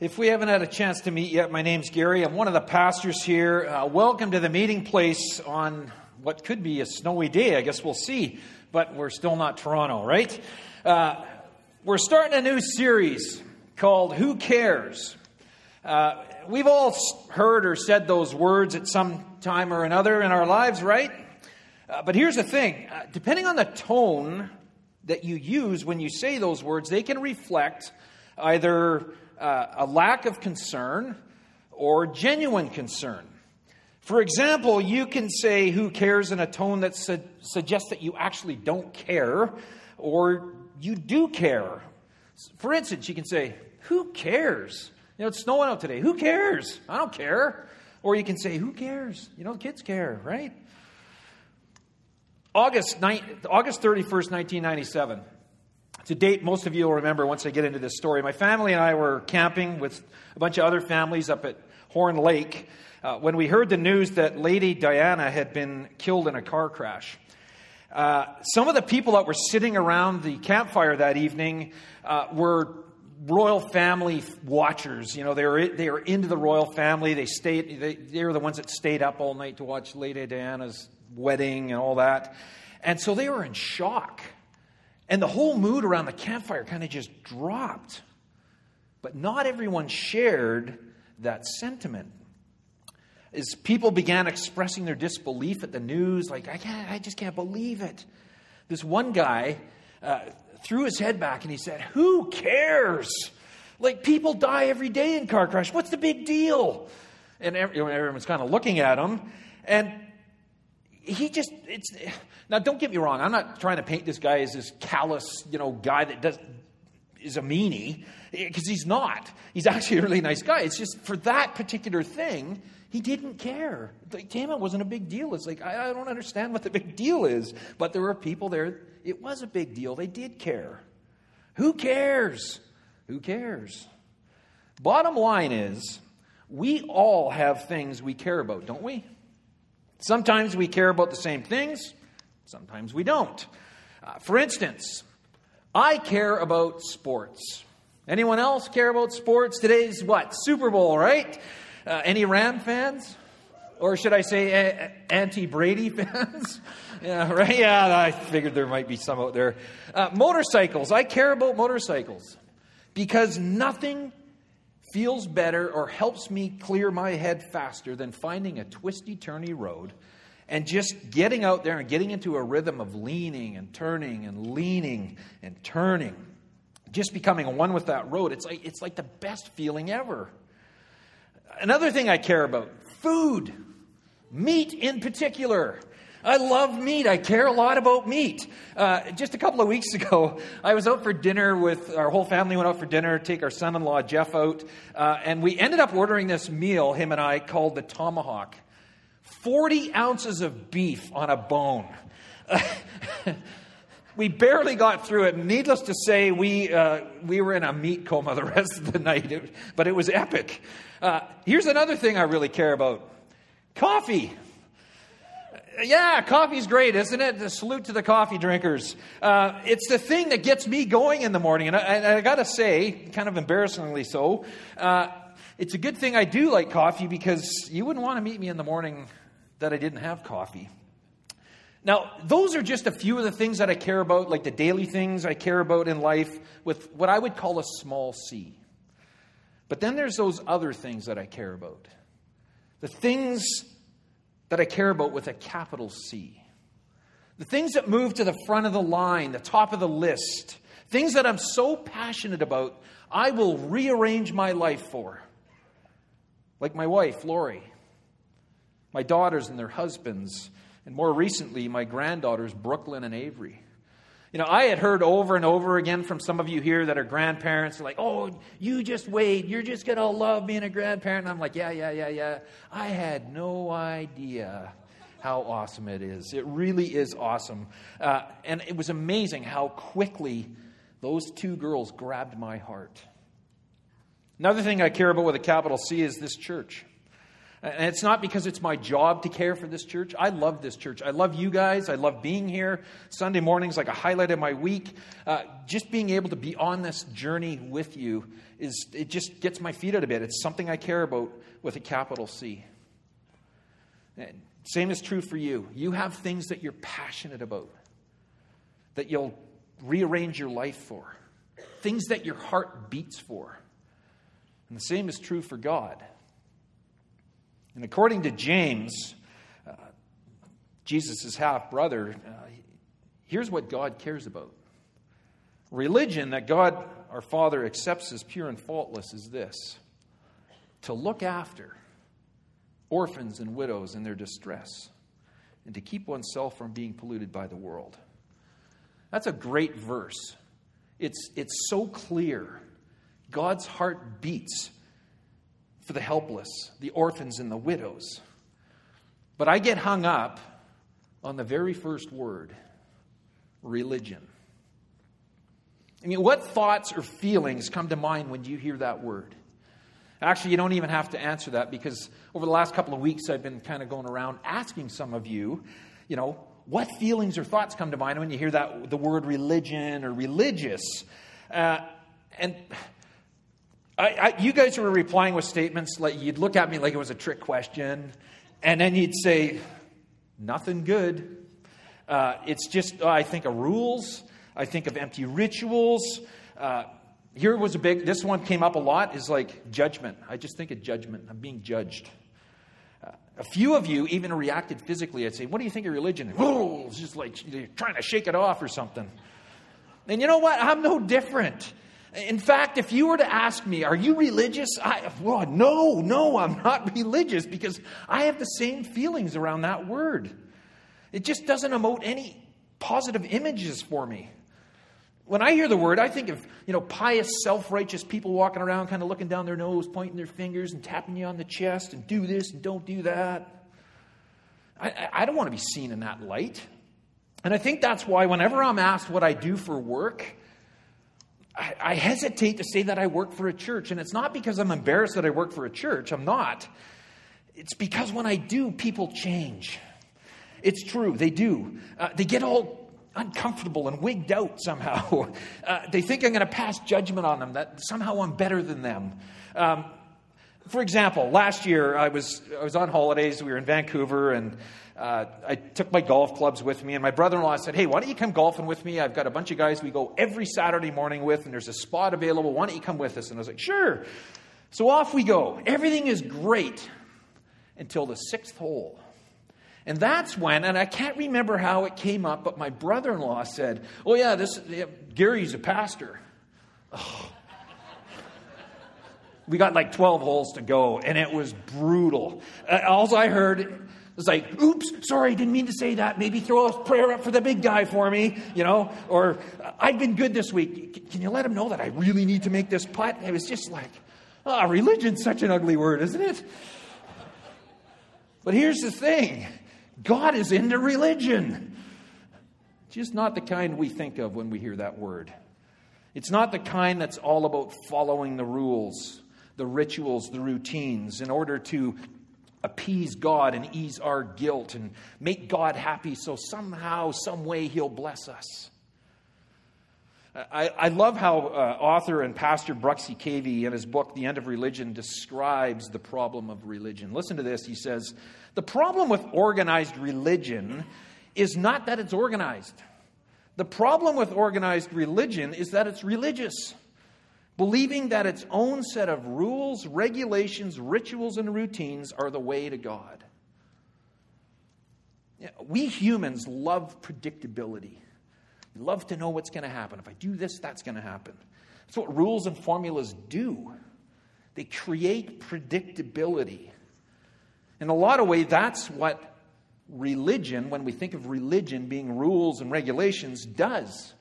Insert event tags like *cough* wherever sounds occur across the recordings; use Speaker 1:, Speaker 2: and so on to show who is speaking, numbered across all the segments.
Speaker 1: If we haven't had a chance to meet yet, my name's Gary. I'm one of the pastors here. Uh, welcome to the meeting place on what could be a snowy day. I guess we'll see, but we're still not Toronto, right? Uh, we're starting a new series called Who Cares? Uh, we've all heard or said those words at some time or another in our lives, right? Uh, but here's the thing uh, depending on the tone that you use when you say those words, they can reflect either uh, a lack of concern or genuine concern. For example, you can say who cares in a tone that su- suggests that you actually don't care or you do care. For instance, you can say, Who cares? You know, it's snowing out today. Who cares? I don't care. Or you can say, Who cares? You know, kids care, right? August, August 31st, 1997. A date most of you will remember once I get into this story. My family and I were camping with a bunch of other families up at Horn Lake uh, when we heard the news that Lady Diana had been killed in a car crash. Uh, some of the people that were sitting around the campfire that evening uh, were royal family watchers. You know, they were they were into the royal family. They stayed. They, they were the ones that stayed up all night to watch Lady Diana's wedding and all that, and so they were in shock. And the whole mood around the campfire kind of just dropped. But not everyone shared that sentiment. As people began expressing their disbelief at the news, like, I, can't, I just can't believe it. This one guy uh, threw his head back and he said, Who cares? Like, people die every day in car crash. What's the big deal? And everyone's kind of looking at him. And he just it's now don't get me wrong. I'm not trying to paint this guy as this callous you know guy that does is a meanie because he's not. He's actually a really nice guy. It's just for that particular thing he didn't care. Damn it wasn't a big deal. It's like I, I don't understand what the big deal is. But there were people there it was a big deal. They did care. Who cares? Who cares? Bottom line is we all have things we care about don't we Sometimes we care about the same things, sometimes we don't. Uh, for instance, I care about sports. Anyone else care about sports? Today's what? Super Bowl, right? Uh, any Ram fans? Or should I say anti Brady *laughs* fans? yeah, right? Yeah, I figured there might be some out there. Uh, motorcycles. I care about motorcycles because nothing feels better or helps me clear my head faster than finding a twisty, turny road and just getting out there and getting into a rhythm of leaning and turning and leaning and turning. Just becoming one with that road. It's like, it's like the best feeling ever. Another thing I care about food, meat in particular. I love meat. I care a lot about meat. Uh, just a couple of weeks *laughs* ago, I was out for dinner with our whole family. Went out for dinner, take our son-in-law Jeff out, uh, and we ended up ordering this meal. Him and I called the tomahawk. Forty ounces of beef on a bone. *laughs* we barely got through it. Needless to say, we, uh, we were in a meat coma *laughs* the rest of the night, it, but it was epic. Uh, here's another thing I really care about coffee yeah, coffee's great, isn't it? The salute to the coffee drinkers. Uh, it's the thing that gets me going in the morning. And I, I got to say, kind of embarrassingly so, uh, it's a good thing I do like coffee because you wouldn't want to meet me in the morning that I didn't have coffee. Now, those are just a few of the things that I care about, like the daily things I care about in life, with what I would call a small c. But then there's those other things that I care about. The things that I care about with a capital C. The things that move to the front of the line, the top of the list, things that I'm so passionate about, I will rearrange my life for. Like my wife, Lori, my daughters and their husbands, and more recently, my granddaughters, Brooklyn and Avery. You know, I had heard over and over again from some of you here that are grandparents, like, oh, you just wait. You're just going to love being a grandparent. And I'm like, yeah, yeah, yeah, yeah. I had no idea how awesome it is. It really is awesome. Uh, and it was amazing how quickly those two girls grabbed my heart. Another thing I care about with a capital C is this church. And it's not because it's my job to care for this church. I love this church. I love you guys. I love being here. Sunday mornings like a highlight of my week. Uh, just being able to be on this journey with you is it just gets my feet out a bit. It's something I care about with a capital C. And same is true for you. You have things that you're passionate about, that you'll rearrange your life for, things that your heart beats for. And the same is true for God. And according to James, uh, Jesus' half brother, uh, here's what God cares about. Religion that God our Father accepts as pure and faultless is this to look after orphans and widows in their distress and to keep oneself from being polluted by the world. That's a great verse. It's, it's so clear. God's heart beats for the helpless, the orphans, and the widows. But I get hung up on the very first word religion. I mean, what thoughts or feelings come to mind when you hear that word? Actually, you don't even have to answer that because over the last couple of weeks, I've been kind of going around asking some of you, you know, what feelings or thoughts come to mind when you hear that the word religion or religious? Uh, and I, I, you guys were replying with statements like you'd look at me like it was a trick question, and then you'd say, "Nothing good." Uh, it's just I think of rules. I think of empty rituals. Uh, here was a big. This one came up a lot. Is like judgment. I just think of judgment. I'm being judged. Uh, a few of you even reacted physically. I'd say, "What do you think of religion?" Oh, it's just like trying to shake it off or something. And you know what? I'm no different. In fact, if you were to ask me, are you religious? I, well, no, no, I'm not *laughs* religious because I have the same feelings around that word. It just doesn't emote any positive images for me. When I hear the word, I think of, you know, pious, self-righteous people walking around kind of looking down their nose, pointing their fingers and tapping you on the chest and do this and don't do that. I, I don't want to be seen in that light. And I think that's why whenever I'm asked what I do for work, I, hesitate to say that I work for a church. And it's not because I'm embarrassed that I work for a church. I'm not. It's because when I do, people change. It's true, they do. Uh, they get all uncomfortable and wigged out somehow. *laughs* Uh, they think I'm going to pass judgment on them, that somehow I'm better than them. Um, for example, last year I was, I was on holidays. We were in Vancouver, and uh, I took my golf clubs with me, and my brother in law said, Hey, why don't you come golfing with me? I've got a bunch of guys we go every Saturday morning with, and there's a spot available. Why don't you come with us? And I was like, Sure. So off we go. Everything is great until the sixth hole. And that's when, and I can't remember how it came up, but my brother in law said, Oh, yeah, this, yeah, Gary's a pastor. Oh. We got like 12 holes to go, and it was brutal. Uh, all I heard was like, oops, sorry, didn't mean to say that. Maybe throw a prayer up for the big guy for me, you know, or I've been good this week. Can you let him know that I really need to make this putt? It was just like, ah, oh, religion's such an ugly word, isn't it? But here's the thing God is into religion. Just not the kind we think of when we hear that word. It's not the kind that's all about following the rules, the rituals, the routines in order to appease God and ease our guilt and make God happy so somehow, some way, He'll bless us. I, I love how uh, author and pastor Bruxy Cavey, in his book, The End of Religion, describes the problem of religion. Listen to this. He says, The problem with organized religion is not that it's organized. The problem with organized religion is that it's religious believing that its own set of rules, regulations, rituals, and routines are the way to God. We humans love predictability. We love to know what's going to happen. If I do this, that's going to happen. That's what rules and formulas do. They create predictability. In a lot of ways, that's what religion, when we think of religion being rules and regulations, does.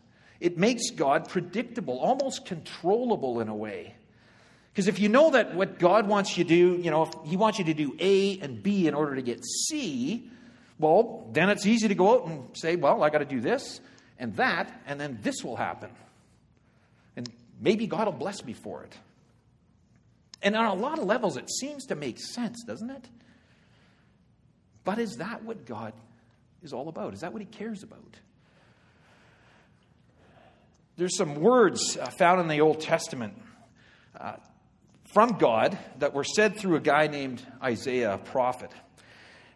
Speaker 1: It makes God predictable, almost controllable in a way. Because if you know that what God wants you to do, you know, if He wants you to do A and B in order to get C, well, then it's easy to go out and say, well, I got to do this and that, and then this will happen. And maybe God will bless me for it. And on a lot of levels, it seems to make sense, doesn't it? But is that what God is all about? Is that what He cares about? There's some words uh, found in the Old Testament uh, from God that were said through a guy named Isaiah, a prophet.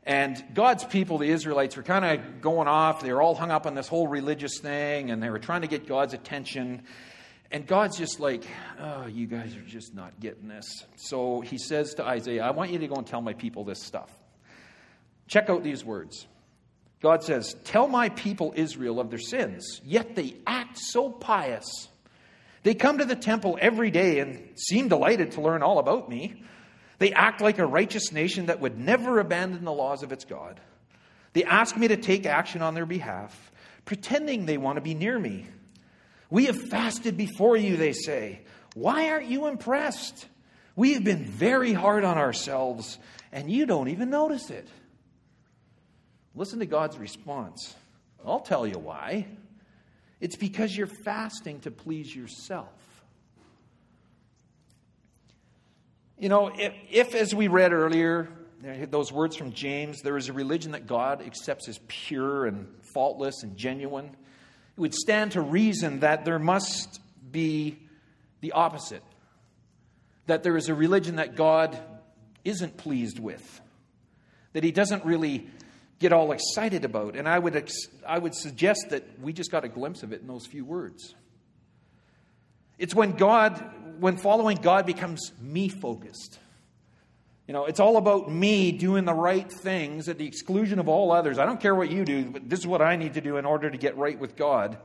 Speaker 1: And God's people, the Israelites, were kind of going off. They were all hung up on this whole religious thing, and they were trying to get God's attention. And God's just like, oh, you guys are just not getting this. So he says to Isaiah, I want you to go and tell my people this stuff. Check out these words. God says, Tell my people Israel of their sins, yet they act so pious. They come to the temple every day and seem delighted to learn all about me. They act like a righteous nation that would never abandon the laws of its God. They ask me to take action on their behalf, pretending they want to be near me. We have fasted before you, they say. Why aren't you impressed? We have been very hard on ourselves, and you don't even notice it. Listen to God's response. I'll tell you why. It's because you're fasting to please yourself. You know, if, if, as we read earlier, those words from James, there is a religion that God accepts as pure and faultless and genuine, it would stand to reason that there must be the opposite. That there is a religion that God isn't pleased with, that He doesn't really get all excited about. And I would, ex- I would suggest that we just got a glimpse of it in those few words. It's when God, when following God becomes me focused. You know, it's all about me doing the right things at the exclusion of all others. I don't care what you do, but this is what I need to do in order to get right with God.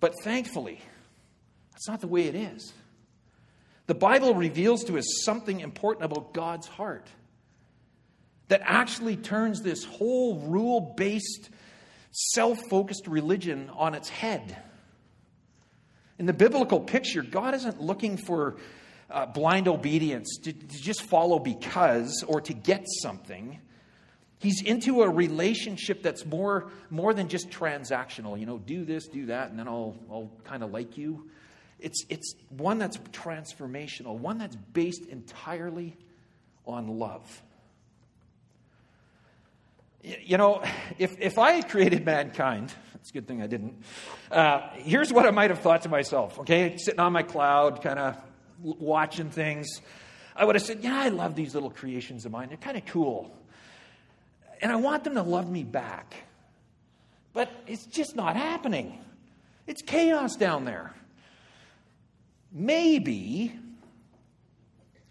Speaker 1: But thankfully, that's not the way it is. The Bible reveals to us something important about God's heart that actually turns this whole rule based, self focused religion on its head. In the biblical picture, God isn't looking for uh, blind obedience, to, to just follow because or to get something. He's into a relationship that's more, more than just transactional. You know, do this, do that, and then I'll, I'll kind of like you. It's, it's one that's transformational, one that's based entirely on love. You know, if, if I had created mankind, it's a good thing I didn't. Uh, here's what I might have thought to myself, okay? Sitting on my cloud, kind of watching things. I would have said, Yeah, I love these little creations of mine. They're kind of cool. And I want them to love me back. But it's just not happening. It's chaos down there. Maybe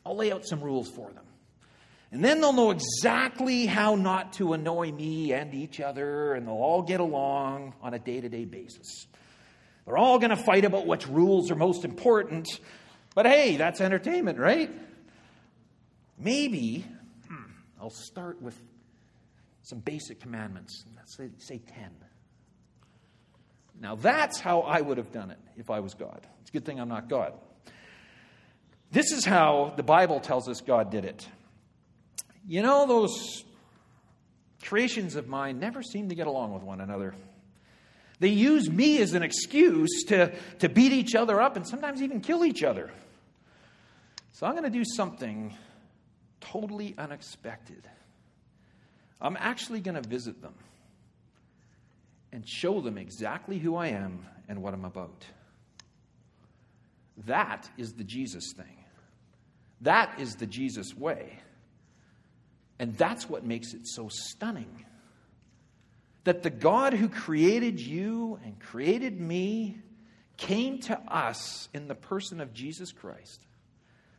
Speaker 1: I'll lay out some rules for them. And then they'll know exactly how not to annoy me and each other, and they'll all get along on a day to day basis. They're all going to fight about which rules are most important, but hey, that's entertainment, right? Maybe hmm, I'll start with some basic commandments. Let's say, say 10. Now, that's how I would have done it if I was God. It's a good thing I'm not God. This is how the Bible tells us God did it. You know, those creations of mine never seem to get along with one another. They use me as an excuse to, to beat each other up and sometimes even kill each other. So I'm going to do something totally unexpected. I'm actually going to visit them and show them exactly who I am and what I'm about. That is the Jesus thing. That is the Jesus way. And that's what makes it so stunning. That the God who created you and created me came to us in the person of Jesus Christ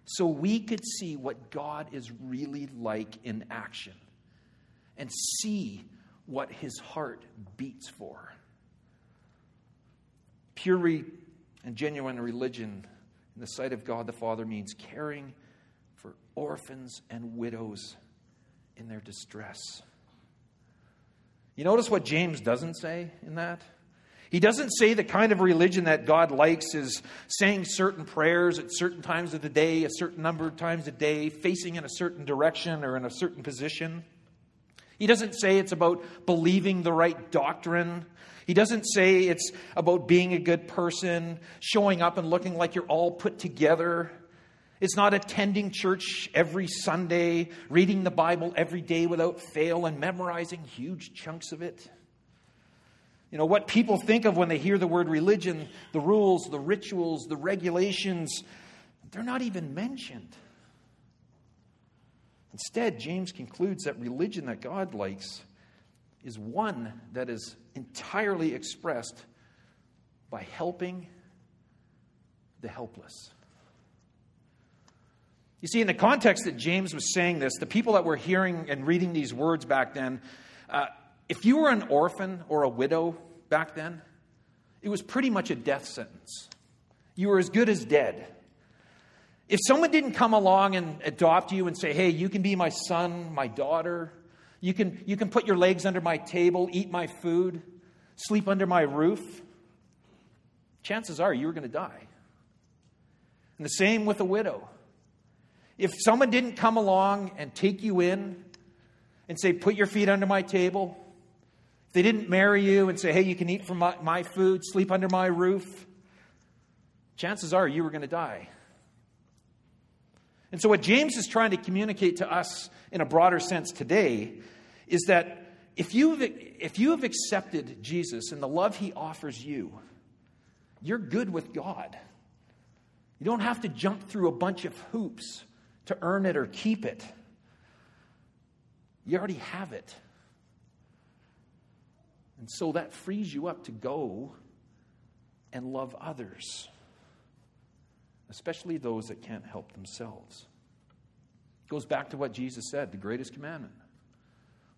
Speaker 1: so we could see what God is really like in action and see what his heart beats for. Pure and genuine religion in the sight of God the Father means caring for orphans and widows in their distress. You notice what James doesn't say in that? He doesn't say the kind of religion that God likes is saying certain prayers at certain times of the day, a certain number of times a day, facing in a certain direction or in a certain position. He doesn't say it's about believing the right doctrine. He doesn't say it's about being a good person, showing up and looking like you're all put together. It's not attending church every Sunday, reading the Bible every day without fail, and memorizing huge chunks of it. You know, what people think of when they hear the word religion, the rules, the rituals, the regulations, they're not even mentioned. Instead, James concludes that religion that God likes is one that is entirely expressed by helping the helpless. You see, in the context that James was saying this, the people that were hearing and reading these words back then, uh, if you were an orphan or a widow back then, it was pretty much a death sentence. You were as good as dead. If someone didn't come along and adopt you and say, hey, you can be my son, my daughter, you can, you can put your legs under my table, eat my food, sleep under my roof, chances are you were going to die. And the same with a widow. If someone didn't come along and take you in and say, put your feet under my table, if they didn't marry you and say, hey, you can eat from my, my food, sleep under my roof, chances are you were going to die. And so, what James is trying to communicate to us in a broader sense today is that if you've, if you have accepted Jesus and the love he offers you, you're good with God. You don't have to jump through a bunch of hoops to earn it or keep it. You already have it. And so that frees you up to go and love others, especially those that can't help themselves. It goes back to what Jesus said the greatest commandment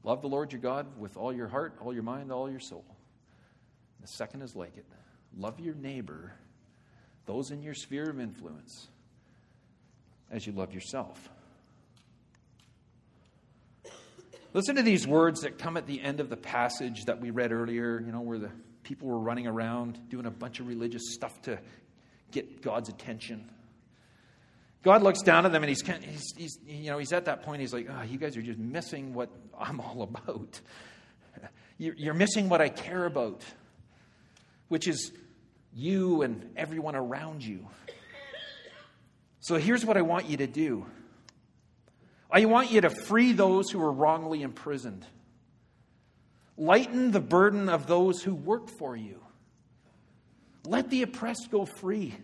Speaker 1: love the Lord your God with all your heart, all your mind, all your soul. The second is like it love your neighbor, those in your sphere of influence, as you love yourself. Listen to these words that come at the end of the passage that we read earlier, you know, where the people were running around doing a bunch of religious stuff to get God's attention. God looks down at them and he's, he's, he's, you know, he's at that point, he's like, oh, you guys are just missing what I'm all about. *laughs* You're missing what I care about, which is you and everyone around you. So here's what I want you to do I want you to free those who are wrongly imprisoned. Lighten the burden of those who work for you. Let the oppressed go free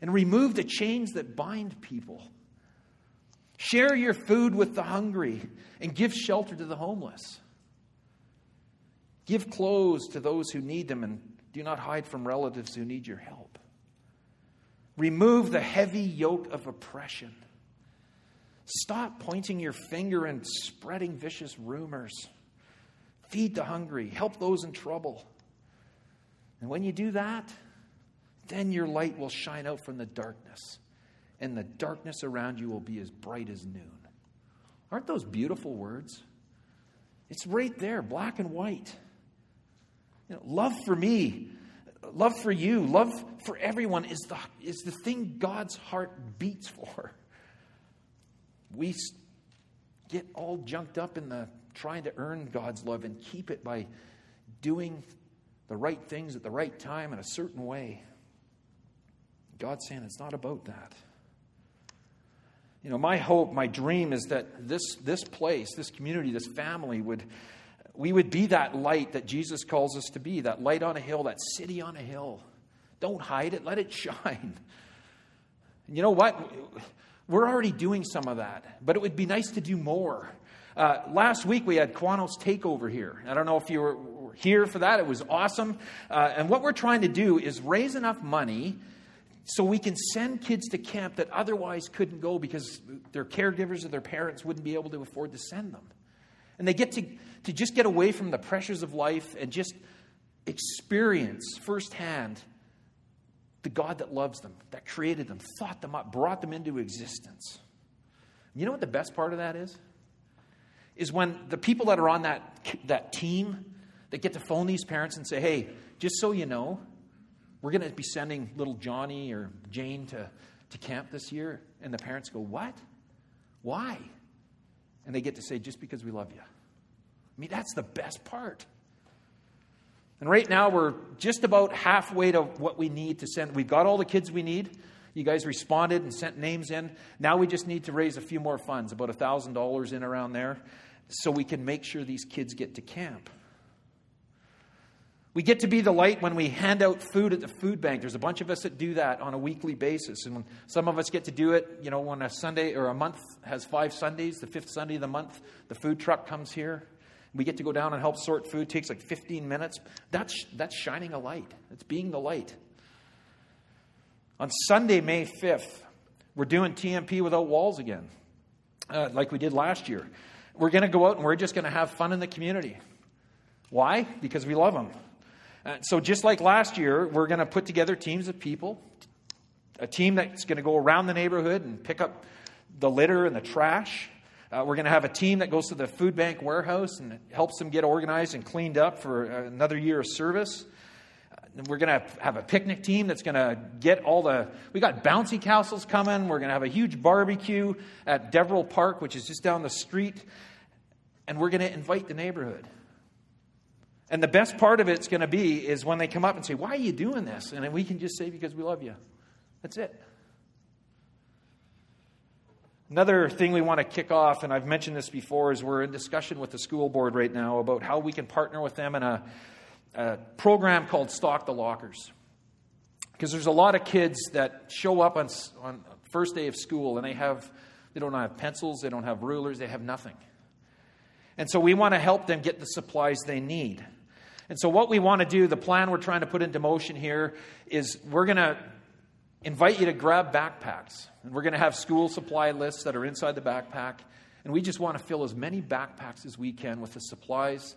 Speaker 1: and remove the chains that bind people. Share your food with the hungry and give shelter to the homeless. Give clothes to those who need them and do not hide from relatives who need your help. Remove the heavy yoke of oppression. Stop pointing your finger and spreading vicious rumors. Feed the hungry, help those in trouble. And when you do that, then your light will shine out from the darkness, and the darkness around you will be as bright as noon. Aren't those beautiful words? It's right there, black and white. You know, love for me, love for you, love for everyone is the, is the thing God's heart beats for we get all junked up in the trying to earn God's love and keep it by doing the right things at the right time in a certain way. God's saying it's not about that. You know, my hope, my dream is that this, this place, this community, this family would, we would be that light that Jesus calls us to be, that light on a hill, that city on a hill. Don't hide it, let it *laughs* shine. And you know what? We're already doing some of that, but it would be nice to do more. Uh, last week we had Quanos Takeover here. I don't know if you were here for that. It was awesome. Uh, and what we're trying to do is raise enough money so we can send kids to camp that otherwise couldn't go because their caregivers or their parents wouldn't be able to afford to send them. And they get to, to just get away from the pressures of life and just experience firsthand the God that loves them, that created them, thought them up, brought them into existence. You know what the best part of that is? Is when the people that are on that, that team that get to phone these parents and say, hey, just so you know, we're going to be sending little Johnny or Jane to, to camp this year. And the parents go, what? Why? And they get to say, just because we love you. I mean, that's the best part. And right now, we're just about halfway to what we need to send. We've got all the kids we need. You guys responded and sent names in. Now we just need to raise a few more funds, about $1,000 in around there, so we can make sure these kids get to camp. We get to be the light when we hand out food at the food bank. There's a bunch of us that do that on a weekly basis. And some of us get to do it, you know, when a Sunday or a month has five Sundays, the fifth Sunday of the month, the food truck comes here. We get to go down and help sort food. It takes like 15 minutes. That's, that's shining a light. It's being the light. On Sunday, May 5th, we're doing TMP without walls again, uh, like we did last year. We're going to go out and we're just going to have fun in the community. Why? Because we love them. Uh, so, just like last year, we're going to put together teams of people, a team that's going to go around the neighborhood and pick up the litter and the trash. Uh, we're going to have a team that goes to the food bank warehouse and helps them get organized and cleaned up for another year of service. Uh, we're going to have a picnic team that's going to get all the. We got bouncy castles coming. We're going to have a huge barbecue at Deverell Park, which is just down the street. And we're going to invite the neighborhood. And the best part of it's going to be is when they come up and say, Why are you doing this? And we can just say, Because we love you. That's it. Another thing we want to kick off, and I've mentioned this before, is we're in discussion with the school board right now about how we can partner with them in a, a program called Stock the Lockers. Because there's a lot of kids that show up on, on first day of school and they have they don't have pencils, they don't have rulers, they have nothing. And so we want to help them get the supplies they need. And so, what we want to do, the plan we're trying to put into motion here, is we're going to invite you to grab backpacks. And we're going to have school supply lists that are inside the backpack. And we just want to fill as many backpacks as we can with the supplies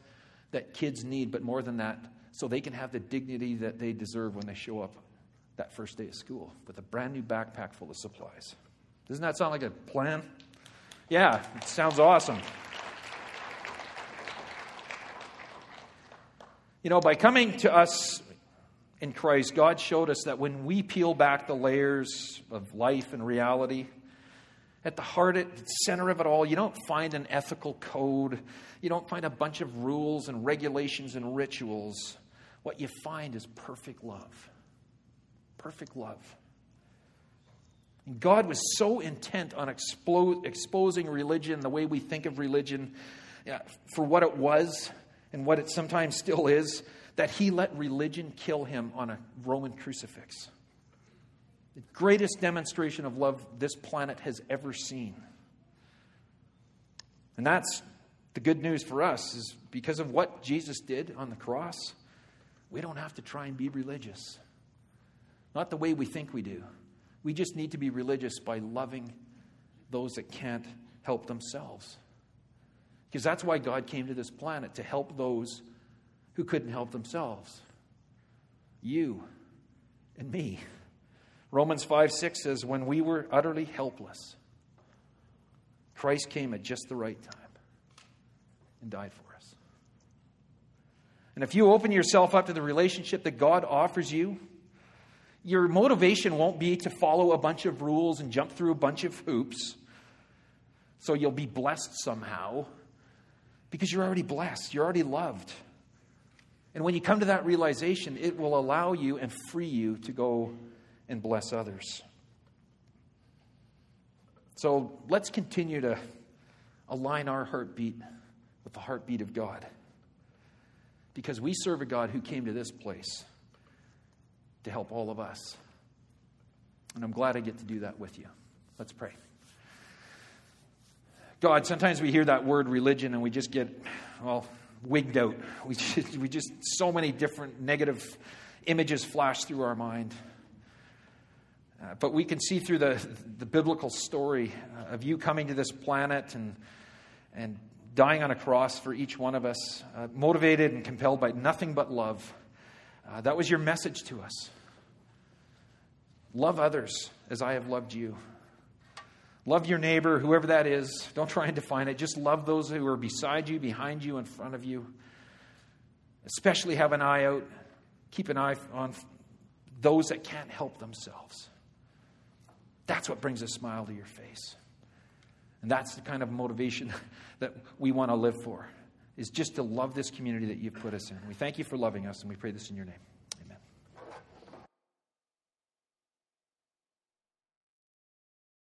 Speaker 1: that kids need, but more than that, so they can have the dignity that they deserve when they show up that first day of school with a brand new backpack full of supplies. Doesn't that sound like a plan? Yeah, it sounds awesome. You know, by coming to us in Christ, God showed us that when we peel back the layers of life and reality, at the heart, at the center of it all, you don't find an ethical code. You don't find a bunch of rules and regulations and rituals. What you find is perfect love. Perfect love. And God was so intent on expo- exposing religion, the way we think of religion, for what it was and what it sometimes still is, that he let religion kill him on a Roman crucifix. The greatest demonstration of love this planet has ever seen. And that's the good news for us is because of what Jesus did on the cross, we don't have to try and be religious. Not the way we think we do. We just need to be religious by loving those that can't help themselves. Because that's why God came to this planet to help those who couldn't help themselves. You and me. Romans 5 6 says, When we were utterly helpless, Christ came at just the right time and died for us. And if you open yourself up to the relationship that God offers you, your motivation won't be to follow a bunch of rules and jump through a bunch of hoops so you'll be blessed somehow because you're already blessed, you're already loved. And when you come to that realization, it will allow you and free you to go and bless others. So let's continue to align our heartbeat with the heartbeat of God. Because we serve a God who came to this place to help all of us. And I'm glad I get to do that with you. Let's pray. God, sometimes we hear that word religion and we just get, well, wigged out. We just, we just so many different negative images flash through our mind. Uh, but we can see through the, the biblical story uh, of you coming to this planet and, and dying on a cross for each one of us, uh, motivated and compelled by nothing but love. Uh, that was your message to us. Love others as I have loved you. Love your neighbor, whoever that is. Don't try and define it. Just love those who are beside you, behind you, in front of you. Especially have an eye out. Keep an eye on those that can't help themselves. That's what brings a smile to your face. And that's the kind of motivation *laughs* that we want to live for, is just to love this community that you've put us in. We thank you for loving us, and we pray this in your name.